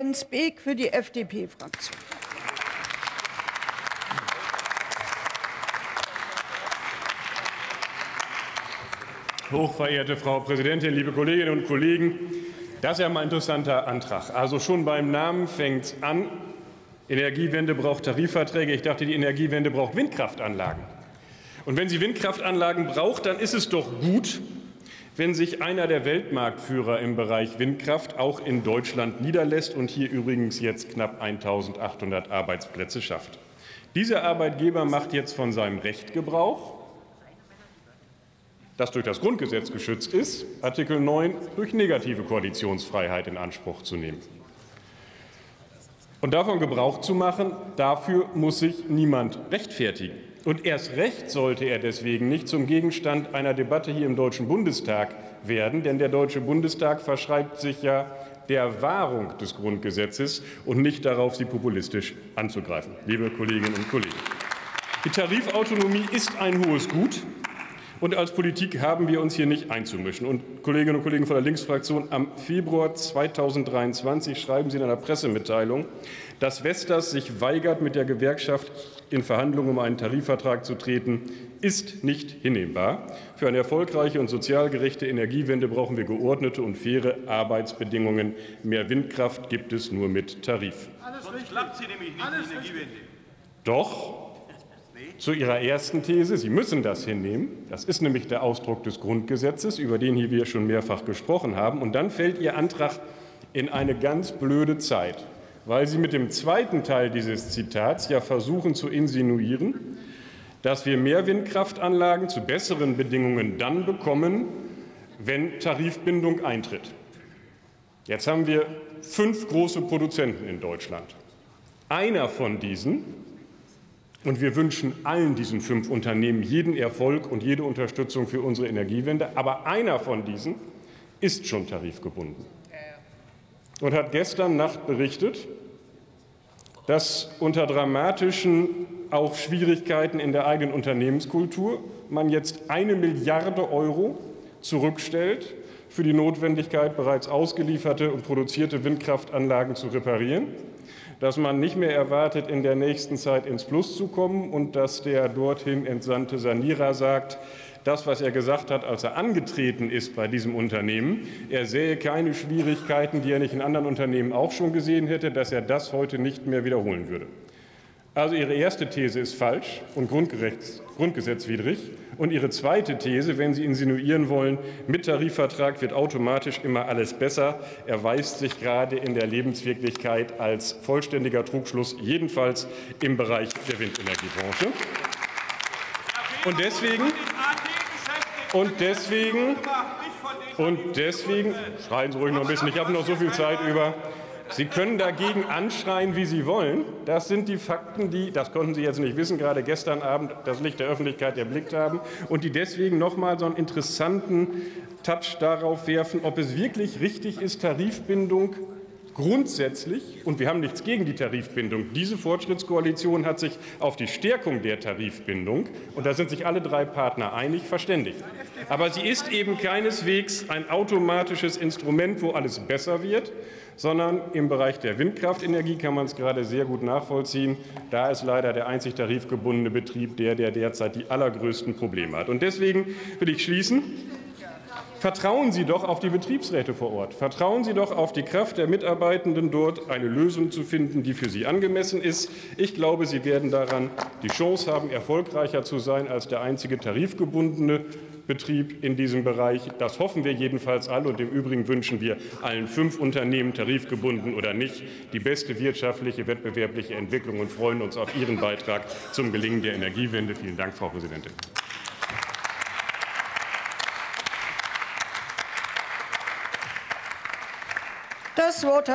Jens Beek für die FDP-Fraktion. Hochverehrte Frau Präsidentin, liebe Kolleginnen und Kollegen! Das ist ja mal ein interessanter Antrag. Also schon beim Namen fängt es an. Energiewende braucht Tarifverträge. Ich dachte, die Energiewende braucht Windkraftanlagen. Und wenn sie Windkraftanlagen braucht, dann ist es doch gut, wenn sich einer der Weltmarktführer im Bereich Windkraft auch in Deutschland niederlässt und hier übrigens jetzt knapp 1.800 Arbeitsplätze schafft. Dieser Arbeitgeber macht jetzt von seinem Recht Gebrauch, das durch das Grundgesetz geschützt ist, Artikel 9 durch negative Koalitionsfreiheit in Anspruch zu nehmen. Und davon Gebrauch zu machen, dafür muss sich niemand rechtfertigen. Und erst recht sollte er deswegen nicht zum Gegenstand einer Debatte hier im Deutschen Bundestag werden, denn der Deutsche Bundestag verschreibt sich ja der Wahrung des Grundgesetzes und nicht darauf, sie populistisch anzugreifen. Liebe Kolleginnen und Kollegen, die Tarifautonomie ist ein hohes Gut. Und als Politik haben wir uns hier nicht einzumischen. Und Kolleginnen und Kollegen von der Linksfraktion, am Februar 2023 schreiben Sie in einer Pressemitteilung, dass Vestas sich weigert, mit der Gewerkschaft in Verhandlungen um einen Tarifvertrag zu treten, ist nicht hinnehmbar. Für eine erfolgreiche und sozial gerechte Energiewende brauchen wir geordnete und faire Arbeitsbedingungen. Mehr Windkraft gibt es nur mit Tarif. Sonst klappt sie nämlich nicht, die Energiewende. Doch zu Ihrer ersten These, Sie müssen das hinnehmen. Das ist nämlich der Ausdruck des Grundgesetzes, über den hier wir schon mehrfach gesprochen haben. Und dann fällt Ihr Antrag in eine ganz blöde Zeit, weil Sie mit dem zweiten Teil dieses Zitats ja versuchen zu insinuieren, dass wir mehr Windkraftanlagen zu besseren Bedingungen dann bekommen, wenn Tarifbindung eintritt. Jetzt haben wir fünf große Produzenten in Deutschland. Einer von diesen und wir wünschen allen diesen fünf Unternehmen jeden Erfolg und jede Unterstützung für unsere Energiewende. Aber einer von diesen ist schon tarifgebunden und hat gestern Nacht berichtet, dass unter dramatischen auch Schwierigkeiten in der eigenen Unternehmenskultur man jetzt eine Milliarde Euro zurückstellt für die Notwendigkeit, bereits ausgelieferte und produzierte Windkraftanlagen zu reparieren dass man nicht mehr erwartet, in der nächsten Zeit ins Plus zu kommen und dass der dorthin entsandte Sanierer sagt, das, was er gesagt hat, als er angetreten ist bei diesem Unternehmen, er sähe keine Schwierigkeiten, die er nicht in anderen Unternehmen auch schon gesehen hätte, dass er das heute nicht mehr wiederholen würde. Also Ihre erste These ist falsch und grundgesetzwidrig. Und Ihre zweite These, wenn Sie insinuieren wollen, mit Tarifvertrag wird automatisch immer alles besser, erweist sich gerade in der Lebenswirklichkeit als vollständiger Trugschluss, jedenfalls im Bereich der Windenergiebranche. Und deswegen, und deswegen, und deswegen, schreien Sie ruhig noch ein bisschen, ich habe noch so viel Zeit über. Sie können dagegen anschreien, wie Sie wollen. Das sind die Fakten, die, das konnten Sie jetzt nicht wissen, gerade gestern Abend das Licht der Öffentlichkeit erblickt haben und die deswegen noch mal so einen interessanten Touch darauf werfen, ob es wirklich richtig ist, Tarifbindung grundsätzlich, und wir haben nichts gegen die Tarifbindung, diese Fortschrittskoalition hat sich auf die Stärkung der Tarifbindung, und da sind sich alle drei Partner einig, verständigt. Aber sie ist eben keineswegs ein automatisches Instrument, wo alles besser wird, sondern im Bereich der Windkraftenergie kann man es gerade sehr gut nachvollziehen. Da ist leider der einzig tarifgebundene Betrieb der, der derzeit die allergrößten Probleme hat. Und deswegen will ich schließen. Vertrauen Sie doch auf die Betriebsräte vor Ort. Vertrauen Sie doch auf die Kraft der Mitarbeitenden dort, eine Lösung zu finden, die für Sie angemessen ist. Ich glaube, Sie werden daran die Chance haben, erfolgreicher zu sein als der einzige tarifgebundene Betrieb in diesem Bereich. Das hoffen wir jedenfalls alle. Und im Übrigen wünschen wir allen fünf Unternehmen, tarifgebunden oder nicht, die beste wirtschaftliche, wettbewerbliche Entwicklung und freuen uns auf Ihren Beitrag zum Gelingen der Energiewende. Vielen Dank, Frau Präsidentin. Das Wort hat